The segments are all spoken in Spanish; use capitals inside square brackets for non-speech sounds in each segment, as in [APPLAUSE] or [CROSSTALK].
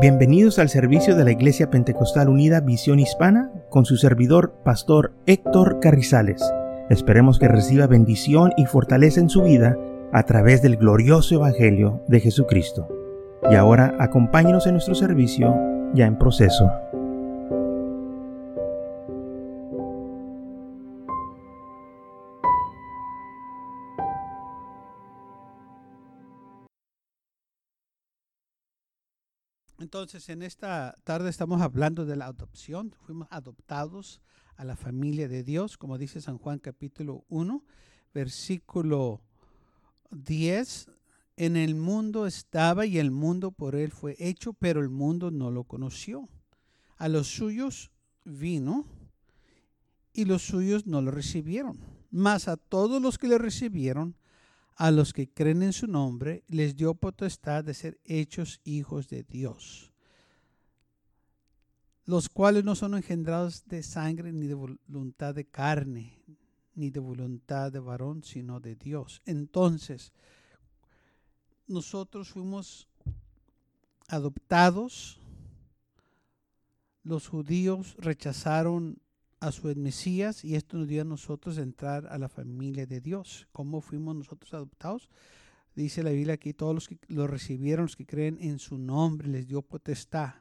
Bienvenidos al servicio de la Iglesia Pentecostal Unida Visión Hispana con su servidor, Pastor Héctor Carrizales. Esperemos que reciba bendición y fortaleza en su vida a través del glorioso Evangelio de Jesucristo. Y ahora acompáñenos en nuestro servicio ya en proceso. Entonces, en esta tarde estamos hablando de la adopción. Fuimos adoptados a la familia de Dios, como dice San Juan capítulo 1, versículo 10. En el mundo estaba y el mundo por él fue hecho, pero el mundo no lo conoció. A los suyos vino y los suyos no lo recibieron. Mas a todos los que le recibieron, a los que creen en su nombre, les dio potestad de ser hechos hijos de Dios, los cuales no son engendrados de sangre ni de voluntad de carne, ni de voluntad de varón, sino de Dios. Entonces, nosotros fuimos adoptados, los judíos rechazaron a su Mesías y esto nos dio a nosotros entrar a la familia de Dios. ¿Cómo fuimos nosotros adoptados? Dice la Biblia aquí, todos los que lo recibieron, los que creen en su nombre, les dio potestad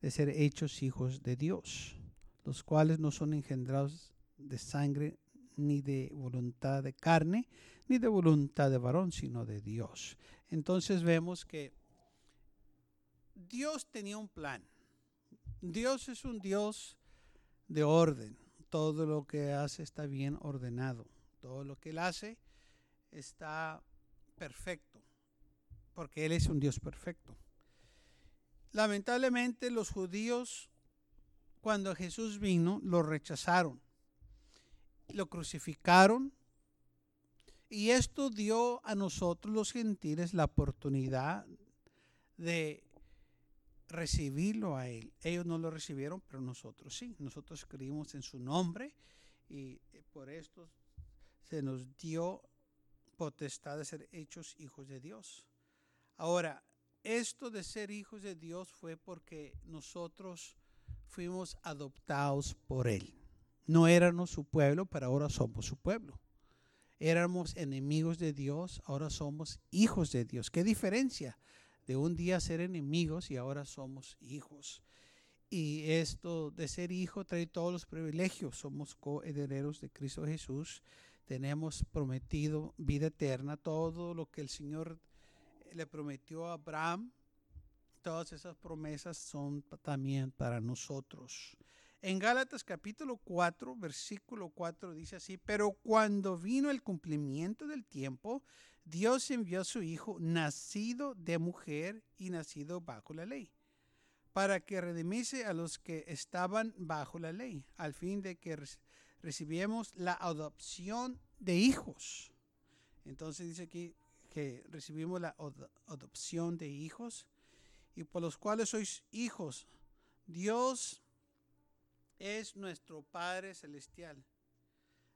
de ser hechos hijos de Dios, los cuales no son engendrados de sangre, ni de voluntad de carne, ni de voluntad de varón, sino de Dios. Entonces vemos que Dios tenía un plan. Dios es un Dios de orden. Todo lo que hace está bien ordenado. Todo lo que Él hace está perfecto, porque Él es un Dios perfecto. Lamentablemente los judíos, cuando Jesús vino, lo rechazaron, lo crucificaron, y esto dio a nosotros los gentiles la oportunidad de recibirlo a Él. Ellos no lo recibieron, pero nosotros sí. Nosotros creímos en su nombre y eh, por esto se nos dio potestad de ser hechos hijos de Dios. Ahora, esto de ser hijos de Dios fue porque nosotros fuimos adoptados por Él. No éramos su pueblo, pero ahora somos su pueblo. Éramos enemigos de Dios, ahora somos hijos de Dios. ¿Qué diferencia? De un día ser enemigos y ahora somos hijos. Y esto de ser hijo trae todos los privilegios. Somos coherederos de Cristo Jesús. Tenemos prometido vida eterna. Todo lo que el Señor le prometió a Abraham, todas esas promesas son también para nosotros. En Gálatas capítulo 4, versículo 4 dice así, pero cuando vino el cumplimiento del tiempo, Dios envió a su Hijo, nacido de mujer y nacido bajo la ley, para que redimiese a los que estaban bajo la ley, al fin de que recibiéramos la adopción de hijos. Entonces dice aquí que recibimos la adopción de hijos y por los cuales sois hijos. Dios es nuestro Padre Celestial.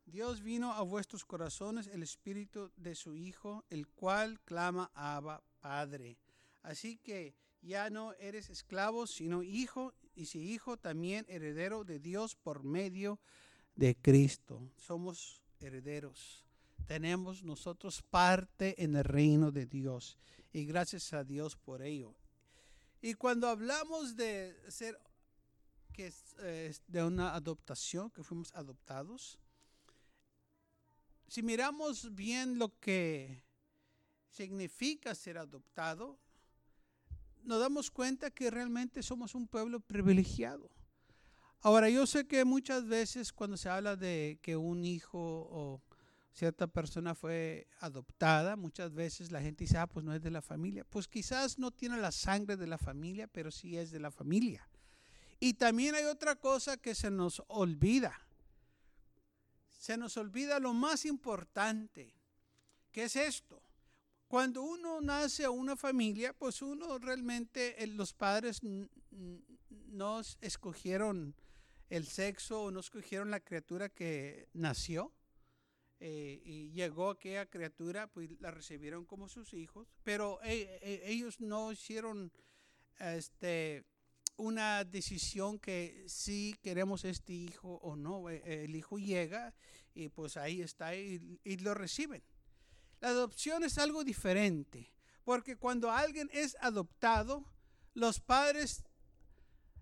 Dios vino a vuestros corazones el Espíritu de su Hijo, el cual clama Abba Padre. Así que ya no eres esclavo, sino hijo, y si hijo, también heredero de Dios por medio de Cristo. Somos herederos. Tenemos nosotros parte en el reino de Dios. Y gracias a Dios por ello. Y cuando hablamos de ser que eh, de una adoptación, que fuimos adoptados, si miramos bien lo que significa ser adoptado, nos damos cuenta que realmente somos un pueblo privilegiado. Ahora, yo sé que muchas veces cuando se habla de que un hijo o cierta persona fue adoptada, muchas veces la gente dice, ah, pues no es de la familia. Pues quizás no tiene la sangre de la familia, pero sí es de la familia. Y también hay otra cosa que se nos olvida se nos olvida lo más importante, que es esto. Cuando uno nace a una familia, pues uno realmente, los padres no escogieron el sexo o no escogieron la criatura que nació. Eh, y llegó aquella criatura, pues la recibieron como sus hijos, pero e, e, ellos no hicieron este, una decisión que si queremos este hijo o no. E, el hijo llega y pues ahí está y, y lo reciben. La adopción es algo diferente, porque cuando alguien es adoptado, los padres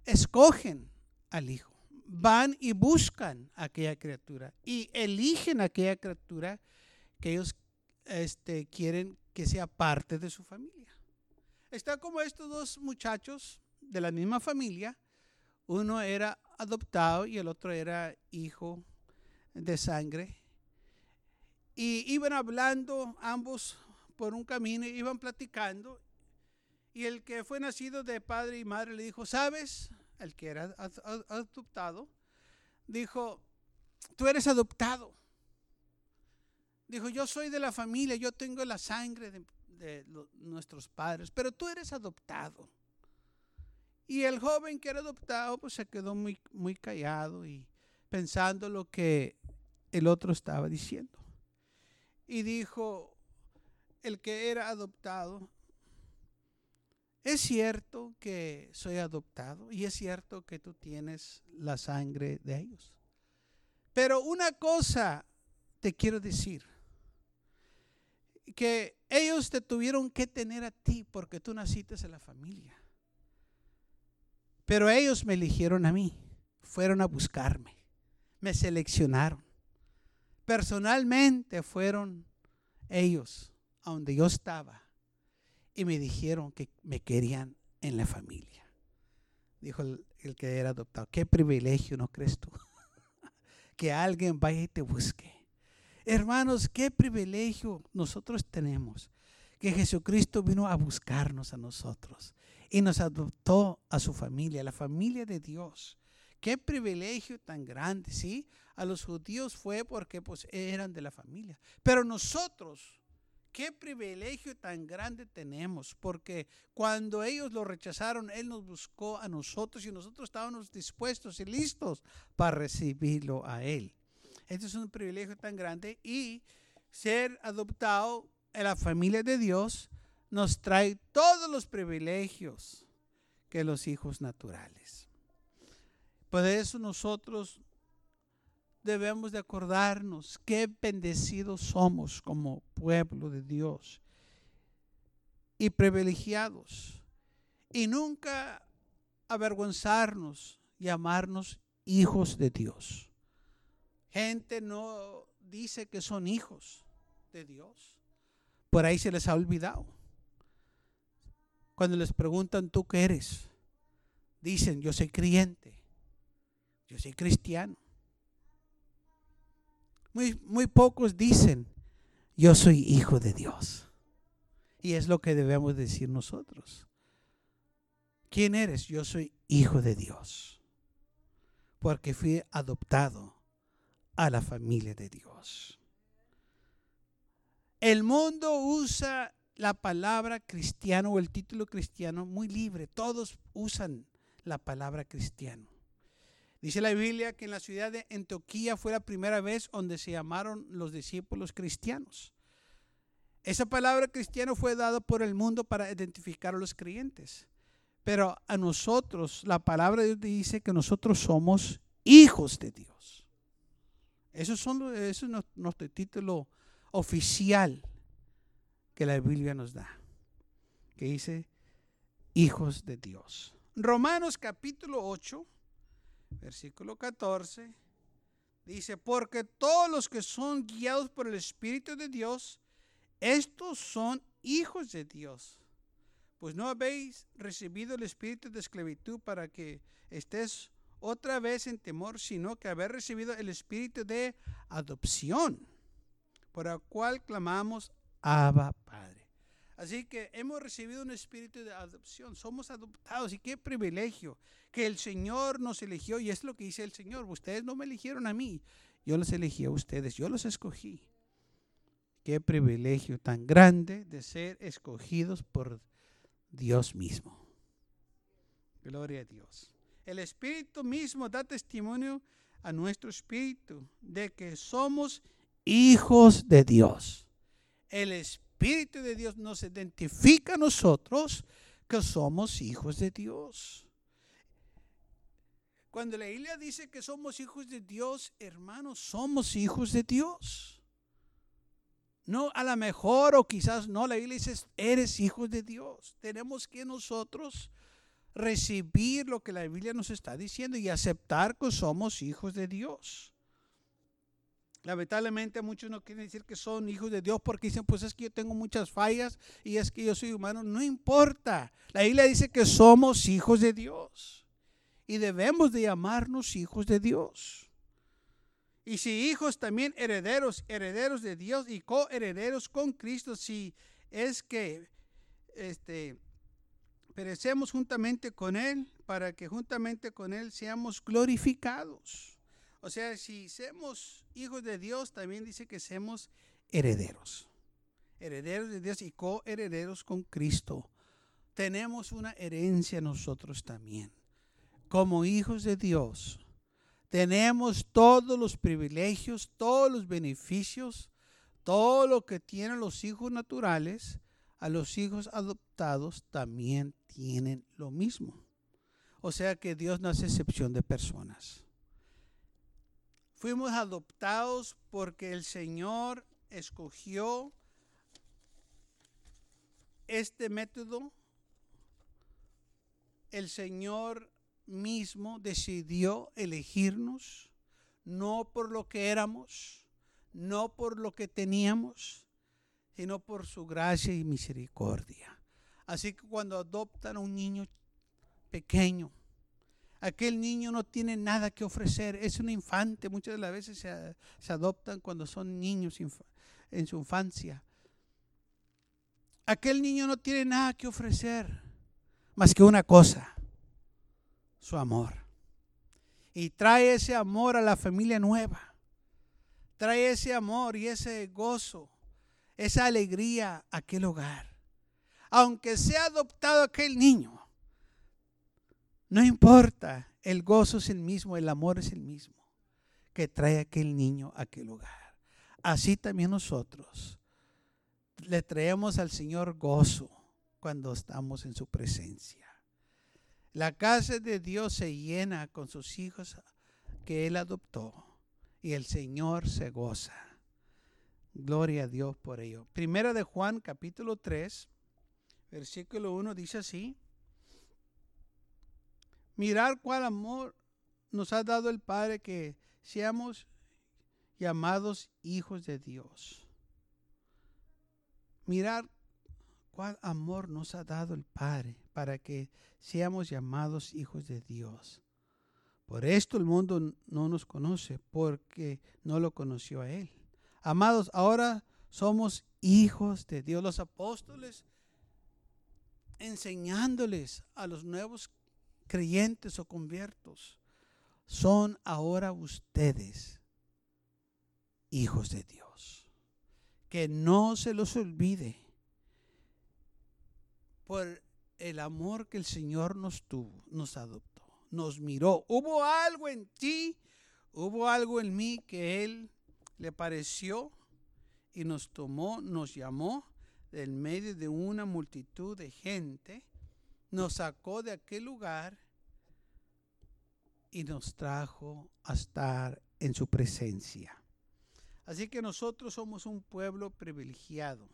escogen al hijo, van y buscan a aquella criatura y eligen a aquella criatura que ellos este, quieren que sea parte de su familia. Está como estos dos muchachos de la misma familia. Uno era adoptado y el otro era hijo de sangre. Y iban hablando ambos por un camino, iban platicando. Y el que fue nacido de padre y madre le dijo, ¿sabes? El que era adoptado, dijo, tú eres adoptado. Dijo, yo soy de la familia, yo tengo la sangre de, de nuestros padres, pero tú eres adoptado. Y el joven que era adoptado, pues se quedó muy, muy callado y pensando lo que el otro estaba diciendo. Y dijo, el que era adoptado, es cierto que soy adoptado y es cierto que tú tienes la sangre de ellos. Pero una cosa te quiero decir, que ellos te tuvieron que tener a ti porque tú naciste en la familia. Pero ellos me eligieron a mí, fueron a buscarme, me seleccionaron. Personalmente fueron ellos a donde yo estaba y me dijeron que me querían en la familia. Dijo el, el que era adoptado, qué privilegio, ¿no crees tú? [LAUGHS] que alguien vaya y te busque. Hermanos, qué privilegio nosotros tenemos que Jesucristo vino a buscarnos a nosotros y nos adoptó a su familia, la familia de Dios. Qué privilegio tan grande, ¿sí? A los judíos fue porque pues eran de la familia. Pero nosotros, qué privilegio tan grande tenemos, porque cuando ellos lo rechazaron, Él nos buscó a nosotros y nosotros estábamos dispuestos y listos para recibirlo a Él. Este es un privilegio tan grande y ser adoptado en la familia de Dios nos trae todos los privilegios que los hijos naturales. Por eso nosotros debemos de acordarnos qué bendecidos somos como pueblo de Dios y privilegiados y nunca avergonzarnos y amarnos hijos de Dios. Gente no dice que son hijos de Dios. Por ahí se les ha olvidado. Cuando les preguntan, ¿tú qué eres? Dicen, yo soy creyente, yo soy cristiano. Muy, muy pocos dicen, yo soy hijo de Dios. Y es lo que debemos decir nosotros. ¿Quién eres? Yo soy hijo de Dios. Porque fui adoptado a la familia de Dios. El mundo usa la palabra cristiano o el título cristiano muy libre. Todos usan la palabra cristiano. Dice la Biblia que en la ciudad de Antioquía fue la primera vez donde se llamaron los discípulos cristianos. Esa palabra cristiano fue dada por el mundo para identificar a los creyentes. Pero a nosotros, la palabra de Dios dice que nosotros somos hijos de Dios. Eso, son, eso es nuestro título oficial que la Biblia nos da, que dice hijos de Dios. Romanos capítulo 8, versículo 14, dice, porque todos los que son guiados por el Espíritu de Dios, estos son hijos de Dios. Pues no habéis recibido el espíritu de esclavitud para que estés otra vez en temor, sino que haber recibido el espíritu de adopción, por el cual clamamos Abba Padre. Así que hemos recibido un espíritu de adopción, somos adoptados y qué privilegio que el Señor nos eligió y es lo que dice el Señor, ustedes no me eligieron a mí, yo los elegí a ustedes, yo los escogí. Qué privilegio tan grande de ser escogidos por Dios mismo. Gloria a Dios. El Espíritu mismo da testimonio a nuestro espíritu de que somos hijos de Dios. El Espíritu de Dios nos identifica a nosotros que somos hijos de Dios. Cuando la Biblia dice que somos hijos de Dios, hermanos, somos hijos de Dios. No, a lo mejor o quizás no, la Biblia dice, eres hijo de Dios. Tenemos que nosotros recibir lo que la Biblia nos está diciendo y aceptar que somos hijos de Dios. Lamentablemente muchos no quieren decir que son hijos de Dios porque dicen, pues es que yo tengo muchas fallas y es que yo soy humano. No importa. La Biblia dice que somos hijos de Dios y debemos de llamarnos hijos de Dios. Y si hijos también herederos, herederos de Dios y coherederos con Cristo, si es que este, perecemos juntamente con Él, para que juntamente con Él seamos glorificados. O sea, si somos hijos de Dios, también dice que somos herederos. Herederos de Dios y coherederos con Cristo. Tenemos una herencia nosotros también. Como hijos de Dios, tenemos todos los privilegios, todos los beneficios, todo lo que tienen los hijos naturales, a los hijos adoptados también tienen lo mismo. O sea que Dios no hace excepción de personas. Fuimos adoptados porque el Señor escogió este método. El Señor mismo decidió elegirnos, no por lo que éramos, no por lo que teníamos, sino por su gracia y misericordia. Así que cuando adoptan a un niño pequeño, aquel niño no tiene nada que ofrecer, es un infante, muchas de las veces se, se adoptan cuando son niños en su infancia. Aquel niño no tiene nada que ofrecer, más que una cosa, su amor. Y trae ese amor a la familia nueva. Trae ese amor y ese gozo, esa alegría a aquel hogar. Aunque sea adoptado aquel niño, no importa, el gozo es el mismo, el amor es el mismo que trae aquel niño a aquel hogar. Así también nosotros le traemos al Señor gozo cuando estamos en su presencia. La casa de Dios se llena con sus hijos que Él adoptó y el Señor se goza. Gloria a Dios por ello. Primera de Juan capítulo 3, versículo 1 dice así. Mirar cuál amor nos ha dado el Padre que seamos llamados hijos de Dios. Mirar cuál amor nos ha dado el Padre para que seamos llamados hijos de Dios. Por esto el mundo no nos conoce, porque no lo conoció a Él. Amados, ahora somos hijos de Dios. Los apóstoles enseñándoles a los nuevos creyentes o conviertos, son ahora ustedes hijos de Dios. Que no se los olvide por el amor que el Señor nos tuvo, nos adoptó, nos miró. Hubo algo en ti, hubo algo en mí que Él le pareció y nos tomó, nos llamó del medio de una multitud de gente, nos sacó de aquel lugar y nos trajo a estar en su presencia. Así que nosotros somos un pueblo privilegiado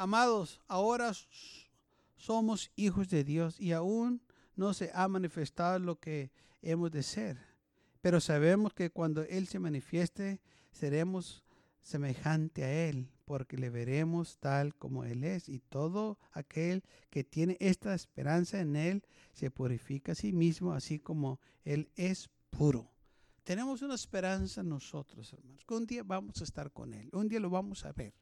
Amados, ahora somos hijos de Dios y aún no se ha manifestado lo que hemos de ser. Pero sabemos que cuando Él se manifieste, seremos semejante a Él, porque le veremos tal como Él es. Y todo aquel que tiene esta esperanza en Él se purifica a sí mismo, así como Él es puro. Tenemos una esperanza nosotros, hermanos, que un día vamos a estar con Él, un día lo vamos a ver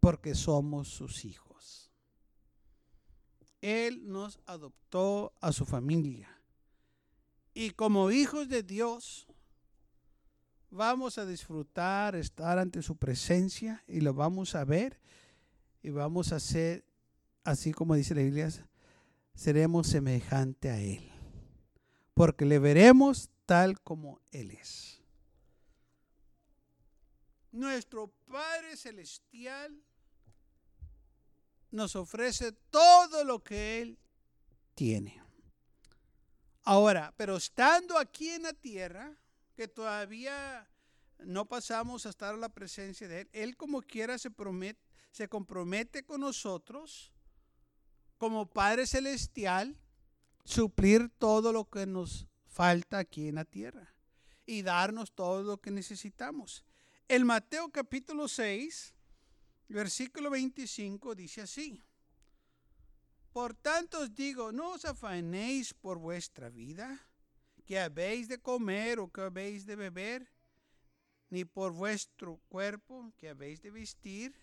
porque somos sus hijos. Él nos adoptó a su familia. Y como hijos de Dios, vamos a disfrutar estar ante su presencia y lo vamos a ver y vamos a ser, así como dice la Biblia, seremos semejante a Él. Porque le veremos tal como Él es. Nuestro Padre Celestial nos ofrece todo lo que Él tiene. Ahora, pero estando aquí en la tierra, que todavía no pasamos a estar a la presencia de Él, Él como quiera se, promete, se compromete con nosotros como Padre Celestial, suplir todo lo que nos falta aquí en la tierra y darnos todo lo que necesitamos. El Mateo capítulo 6, versículo 25 dice así. Por tanto os digo, no os afanéis por vuestra vida, que habéis de comer o que habéis de beber, ni por vuestro cuerpo, que habéis de vestir.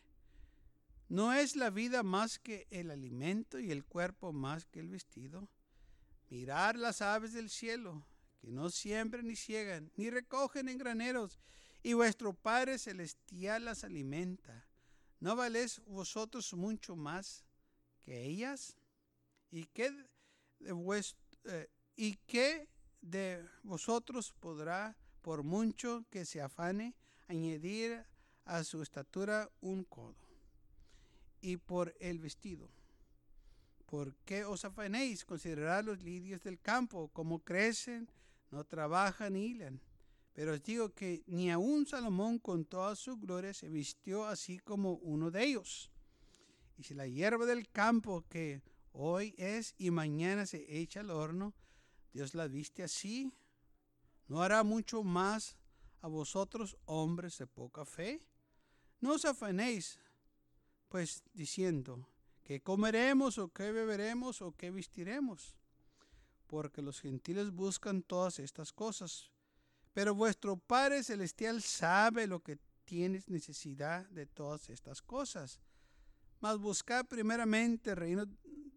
¿No es la vida más que el alimento y el cuerpo más que el vestido? Mirar las aves del cielo, que no siembran ni ciegan, ni recogen en graneros, y vuestro Padre Celestial las alimenta. ¿No valéis vosotros mucho más que ellas? ¿Y qué de, eh, ¿Y qué de vosotros podrá, por mucho que se afane, añadir a su estatura un codo? Y por el vestido. ¿Por qué os afanéis? Considerad los lirios del campo, cómo crecen, no trabajan ni hilan. Pero os digo que ni aun Salomón con toda su gloria se vistió así como uno de ellos. Y si la hierba del campo que hoy es y mañana se echa al horno, Dios la viste así, ¿no hará mucho más a vosotros, hombres de poca fe? No os afanéis, pues diciendo, ¿qué comeremos o qué beberemos o qué vestiremos? Porque los gentiles buscan todas estas cosas, pero vuestro Padre Celestial sabe lo que tienes necesidad de todas estas cosas. Mas buscad primeramente el reino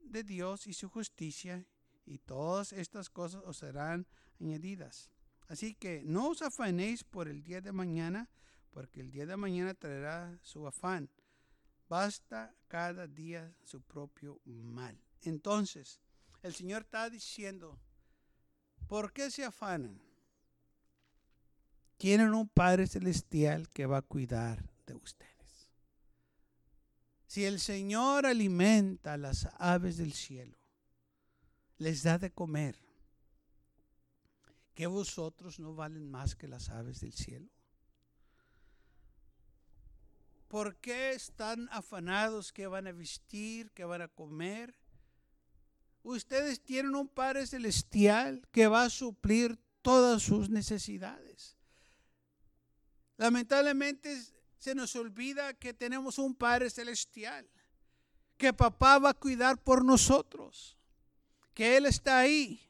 de Dios y su justicia, y todas estas cosas os serán añadidas. Así que no os afanéis por el día de mañana, porque el día de mañana traerá su afán. Basta cada día su propio mal. Entonces, el Señor está diciendo, ¿por qué se afanan? Tienen un Padre Celestial que va a cuidar de ustedes. Si el Señor alimenta a las aves del cielo, les da de comer, ¿que vosotros no valen más que las aves del cielo? ¿Por qué están afanados que van a vestir, que van a comer? Ustedes tienen un Padre Celestial que va a suplir todas sus necesidades. Lamentablemente se nos olvida que tenemos un Padre Celestial, que papá va a cuidar por nosotros, que Él está ahí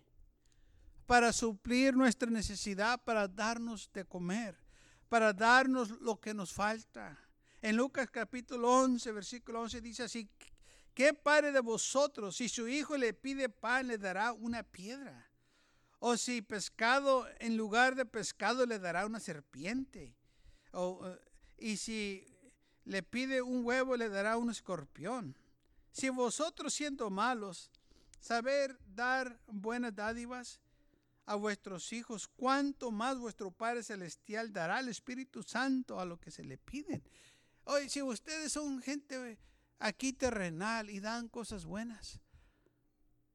para suplir nuestra necesidad, para darnos de comer, para darnos lo que nos falta. En Lucas capítulo 11, versículo 11 dice así, ¿qué padre de vosotros, si su hijo le pide pan, le dará una piedra? O si pescado, en lugar de pescado, le dará una serpiente. O, eh, y si le pide un huevo, le dará un escorpión. Si vosotros siendo malos, saber dar buenas dádivas a vuestros hijos, cuánto más vuestro Padre Celestial dará al Espíritu Santo a lo que se le piden. Oye, si ustedes son gente aquí terrenal y dan cosas buenas,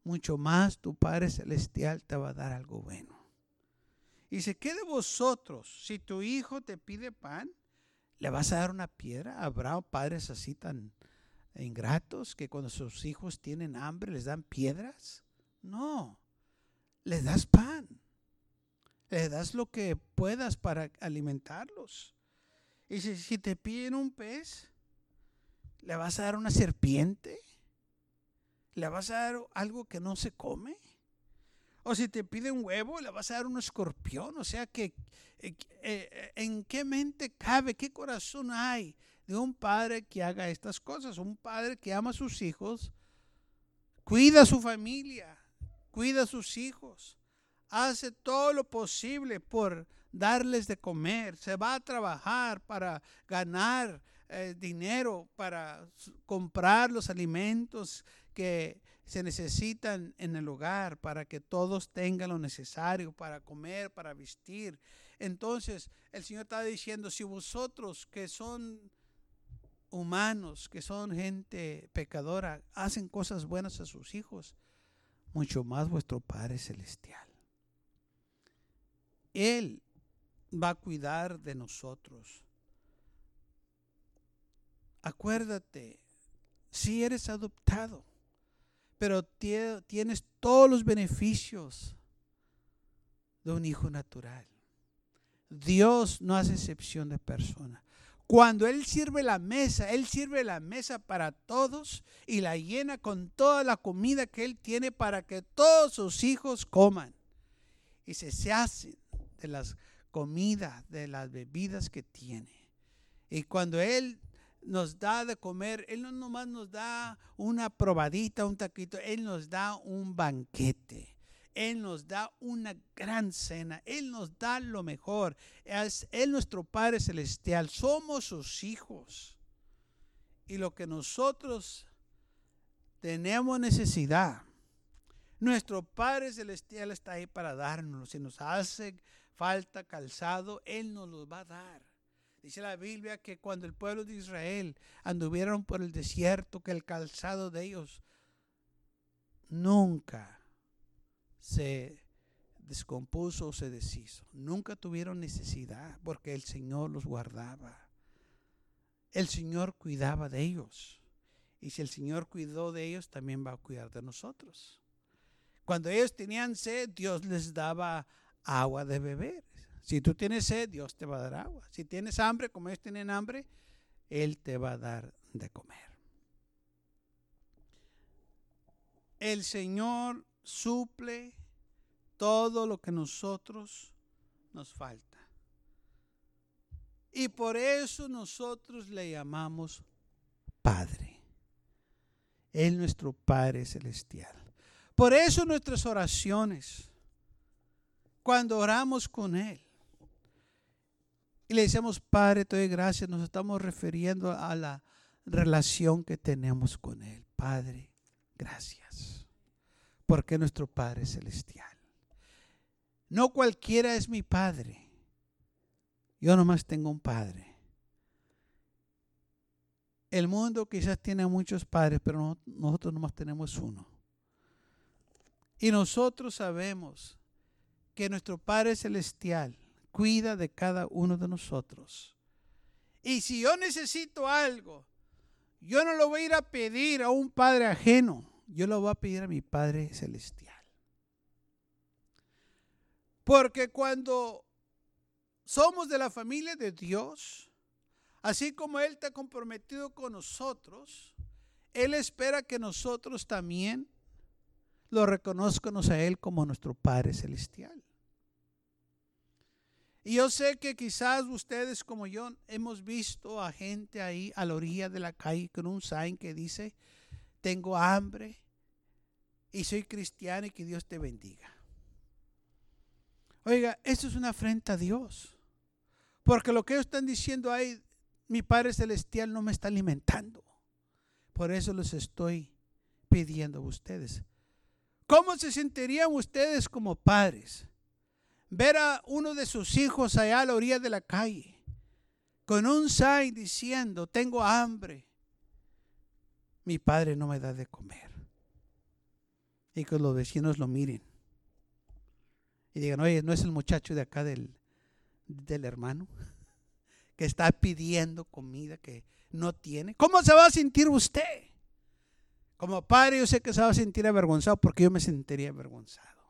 mucho más tu Padre Celestial te va a dar algo bueno. Y se quede vosotros, si tu hijo te pide pan, ¿Le vas a dar una piedra? ¿Habrá padres así tan ingratos que cuando sus hijos tienen hambre les dan piedras? No, les das pan. Le das lo que puedas para alimentarlos. Y si, si te piden un pez, ¿le vas a dar una serpiente? ¿Le vas a dar algo que no se come? O si te pide un huevo, le vas a dar un escorpión. O sea que, eh, eh, ¿en qué mente cabe, qué corazón hay de un padre que haga estas cosas? Un padre que ama a sus hijos, cuida a su familia, cuida a sus hijos, hace todo lo posible por darles de comer, se va a trabajar para ganar eh, dinero, para comprar los alimentos que se necesitan en el hogar para que todos tengan lo necesario para comer, para vestir. Entonces el Señor está diciendo, si vosotros que son humanos que son gente pecadora hacen cosas buenas a sus hijos, mucho más vuestro Padre Celestial. Él va a cuidar de nosotros. Acuérdate, si eres adoptado, pero tienes todos los beneficios de un hijo natural. Dios no hace excepción de persona. Cuando Él sirve la mesa, Él sirve la mesa para todos y la llena con toda la comida que Él tiene para que todos sus hijos coman. Y se, se hacen de las comidas, de las bebidas que tiene. Y cuando Él nos da de comer, Él no nomás nos da una probadita, un taquito, Él nos da un banquete. Él nos da una gran cena. Él nos da lo mejor. Es Él nuestro Padre Celestial. Somos sus hijos. Y lo que nosotros tenemos necesidad, nuestro Padre Celestial está ahí para darnos. Si nos hace falta calzado, Él nos lo va a dar. Dice la Biblia que cuando el pueblo de Israel anduvieron por el desierto, que el calzado de ellos nunca se descompuso o se deshizo. Nunca tuvieron necesidad porque el Señor los guardaba. El Señor cuidaba de ellos. Y si el Señor cuidó de ellos, también va a cuidar de nosotros. Cuando ellos tenían sed, Dios les daba agua de beber. Si tú tienes sed, Dios te va a dar agua. Si tienes hambre, como ellos tienen hambre, Él te va a dar de comer. El Señor suple todo lo que nosotros nos falta. Y por eso nosotros le llamamos Padre. Él nuestro Padre celestial. Por eso nuestras oraciones, cuando oramos con Él, y le decimos, Padre, te doy gracias, nos estamos refiriendo a la relación que tenemos con Él. Padre, gracias porque nuestro Padre Celestial. No cualquiera es mi Padre. Yo nomás tengo un Padre. El mundo quizás tiene muchos padres, pero nosotros nomás tenemos uno. Y nosotros sabemos que nuestro Padre Celestial cuida de cada uno de nosotros. Y si yo necesito algo, yo no lo voy a ir a pedir a un Padre ajeno yo lo voy a pedir a mi Padre Celestial. Porque cuando somos de la familia de Dios, así como Él está comprometido con nosotros, Él espera que nosotros también lo reconozcamos a Él como nuestro Padre Celestial. Y yo sé que quizás ustedes como yo hemos visto a gente ahí a la orilla de la calle con un sign que dice, tengo hambre y soy cristiano y que Dios te bendiga. Oiga, esto es una afrenta a Dios. Porque lo que ellos están diciendo ahí, mi Padre Celestial no me está alimentando. Por eso los estoy pidiendo a ustedes. ¿Cómo se sentirían ustedes como padres? Ver a uno de sus hijos allá a la orilla de la calle con un sign diciendo, tengo hambre, mi padre no me da de comer. Y que los vecinos lo miren. Y digan, oye, ¿no es el muchacho de acá del, del hermano? [LAUGHS] Que está pidiendo comida que no tiene. ¿Cómo se va a sentir usted? Como padre yo sé que se va a sentir avergonzado porque yo me sentiría avergonzado.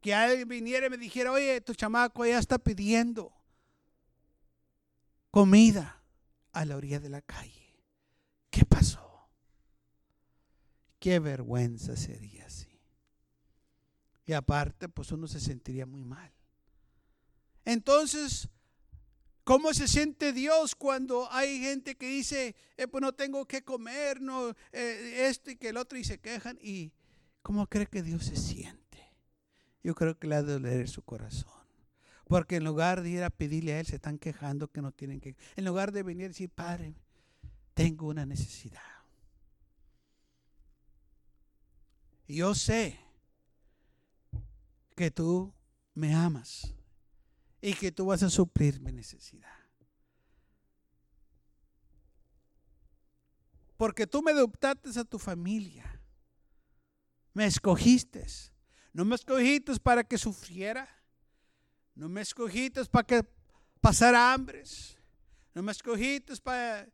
Que alguien viniera y me dijera, oye, tu chamaco ya está pidiendo comida a la orilla de la calle. ¿Qué pasó? Qué vergüenza sería así. Y aparte, pues uno se sentiría muy mal. Entonces, ¿cómo se siente Dios cuando hay gente que dice, eh, pues no tengo que comer, no, eh, esto y que el otro y se quejan? ¿Y cómo cree que Dios se siente? Yo creo que le ha de doler su corazón. Porque en lugar de ir a pedirle a Él, se están quejando que no tienen que. En lugar de venir y decir, Padre, tengo una necesidad. Yo sé que tú me amas y que tú vas a suplir mi necesidad. porque tú me adoptaste a tu familia. Me escogiste. No me escogiste para que sufriera. No me escogiste para que pasara hambres. No me escogiste para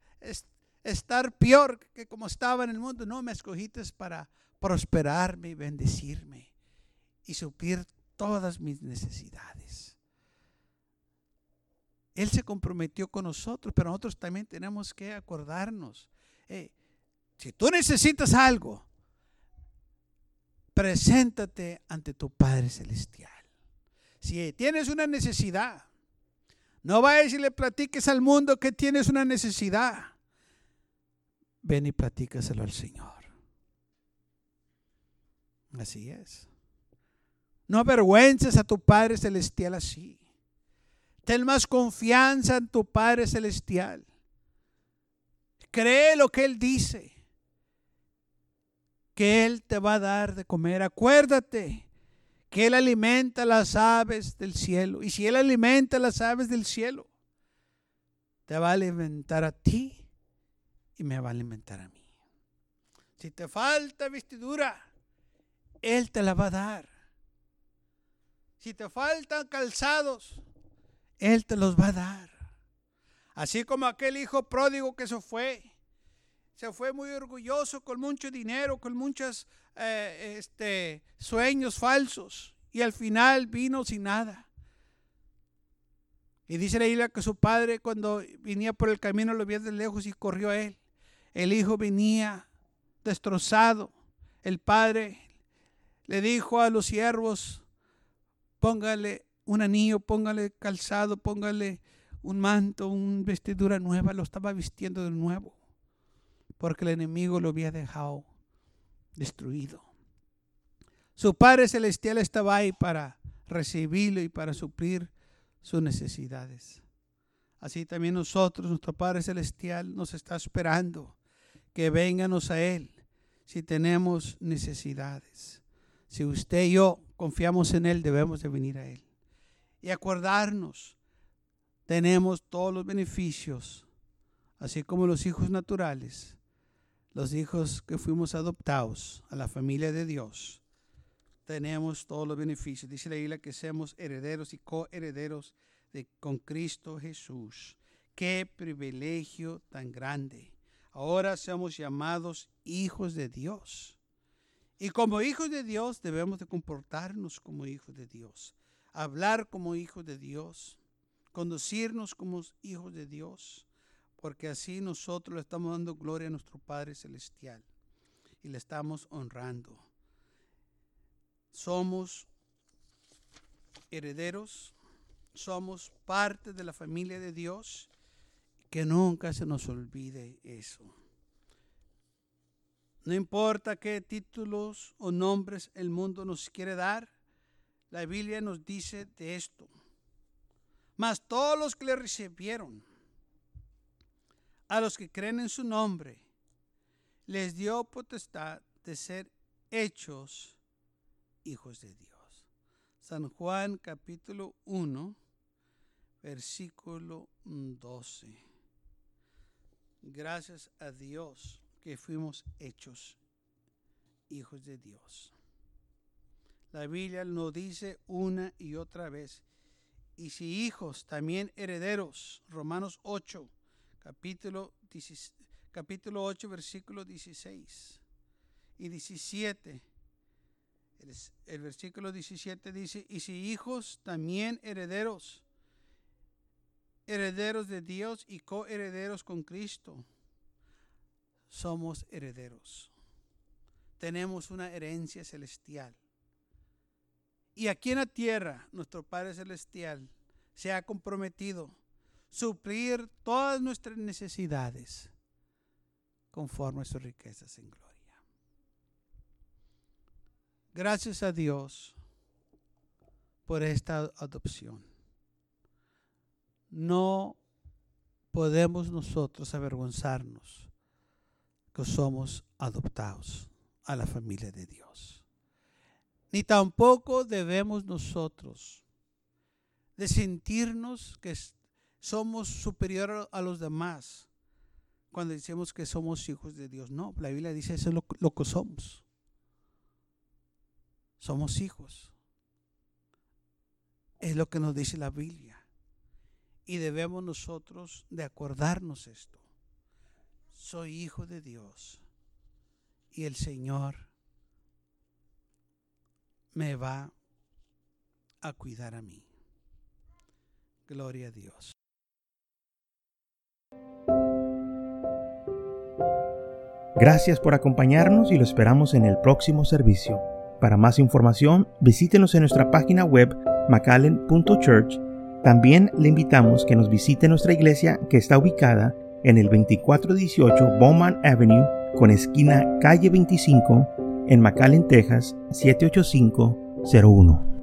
estar peor que como estaba en el mundo. No, me escogiste para prosperarme y bendecirme y suplir todas mis necesidades. Él se comprometió con nosotros, pero nosotros también tenemos que acordarnos. si tú necesitas algo, preséntate ante tu Padre Celestial. Si tienes una necesidad, no vayas y le platiques al mundo que tienes una necesidad. Ven y platícaselo al Señor. Así es. No avergüences a tu Padre Celestial así. Ten más confianza en tu Padre Celestial. Cree lo que Él dice. Que Él te va a dar de comer. Acuérdate que Él alimenta las aves del cielo. Y si Él alimenta las aves del cielo, te va a alimentar a ti y me va a alimentar a mí. Si te falta vestidura, Él te la va a dar. Si te faltan calzados, Él te los va a dar. Así como aquel hijo pródigo que se fue. Se fue muy orgulloso, con mucho dinero, con muchos eh, este, sueños falsos. Y al final vino sin nada. Y dice la Biblia que su padre cuando venía por el camino lo vio de lejos y corrió a él. El hijo venía destrozado. El padre le dijo a los siervos, póngale un anillo, póngale calzado, póngale un manto, una vestidura nueva, lo estaba vistiendo de nuevo, porque el enemigo lo había dejado destruido. Su Padre Celestial estaba ahí para recibirlo y para suplir sus necesidades. Así también nosotros, nuestro Padre Celestial nos está esperando que vénganos a Él si tenemos necesidades. Si usted y yo confiamos en Él, debemos de venir a Él. Y acordarnos, tenemos todos los beneficios, así como los hijos naturales, los hijos que fuimos adoptados a la familia de Dios. Tenemos todos los beneficios. Dice la Biblia que seamos herederos y coherederos de, con Cristo Jesús. Qué privilegio tan grande. Ahora somos llamados hijos de Dios. Y como hijos de Dios debemos de comportarnos como hijos de Dios, hablar como hijos de Dios, conducirnos como hijos de Dios, porque así nosotros le estamos dando gloria a nuestro Padre Celestial. Y le estamos honrando. Somos herederos, somos parte de la familia de Dios, que nunca se nos olvide eso. No importa qué títulos o nombres el mundo nos quiere dar, la Biblia nos dice de esto. Mas todos los que le recibieron, a los que creen en su nombre, les dio potestad de ser hechos hijos de Dios. San Juan capítulo 1, versículo 12. Gracias a Dios que fuimos hechos hijos de Dios. La Biblia nos dice una y otra vez, y si hijos, también herederos. Romanos 8, capítulo, capítulo 8, versículo 16 y 17. El, el versículo 17 dice, y si hijos, también herederos, herederos de Dios y coherederos con Cristo somos herederos. Tenemos una herencia celestial. Y aquí en la tierra, nuestro Padre Celestial se ha comprometido suplir todas nuestras necesidades conforme a sus riquezas en gloria. Gracias a Dios por esta adopción. No podemos nosotros avergonzarnos que somos adoptados a la familia de Dios. Ni tampoco debemos nosotros de sentirnos que somos superiores a los demás cuando decimos que somos hijos de Dios. No, la Biblia dice eso es lo, lo que somos. Somos hijos. Es lo que nos dice la Biblia. Y debemos nosotros de acordarnos esto. Soy hijo de Dios. Y el Señor me va a cuidar a mí. Gloria a Dios. Gracias por acompañarnos y lo esperamos en el próximo servicio. Para más información, visítenos en nuestra página web macallen.church. También le invitamos que nos visite nuestra iglesia que está ubicada en el 2418 Bowman Avenue con esquina calle 25 en McAllen, Texas 78501.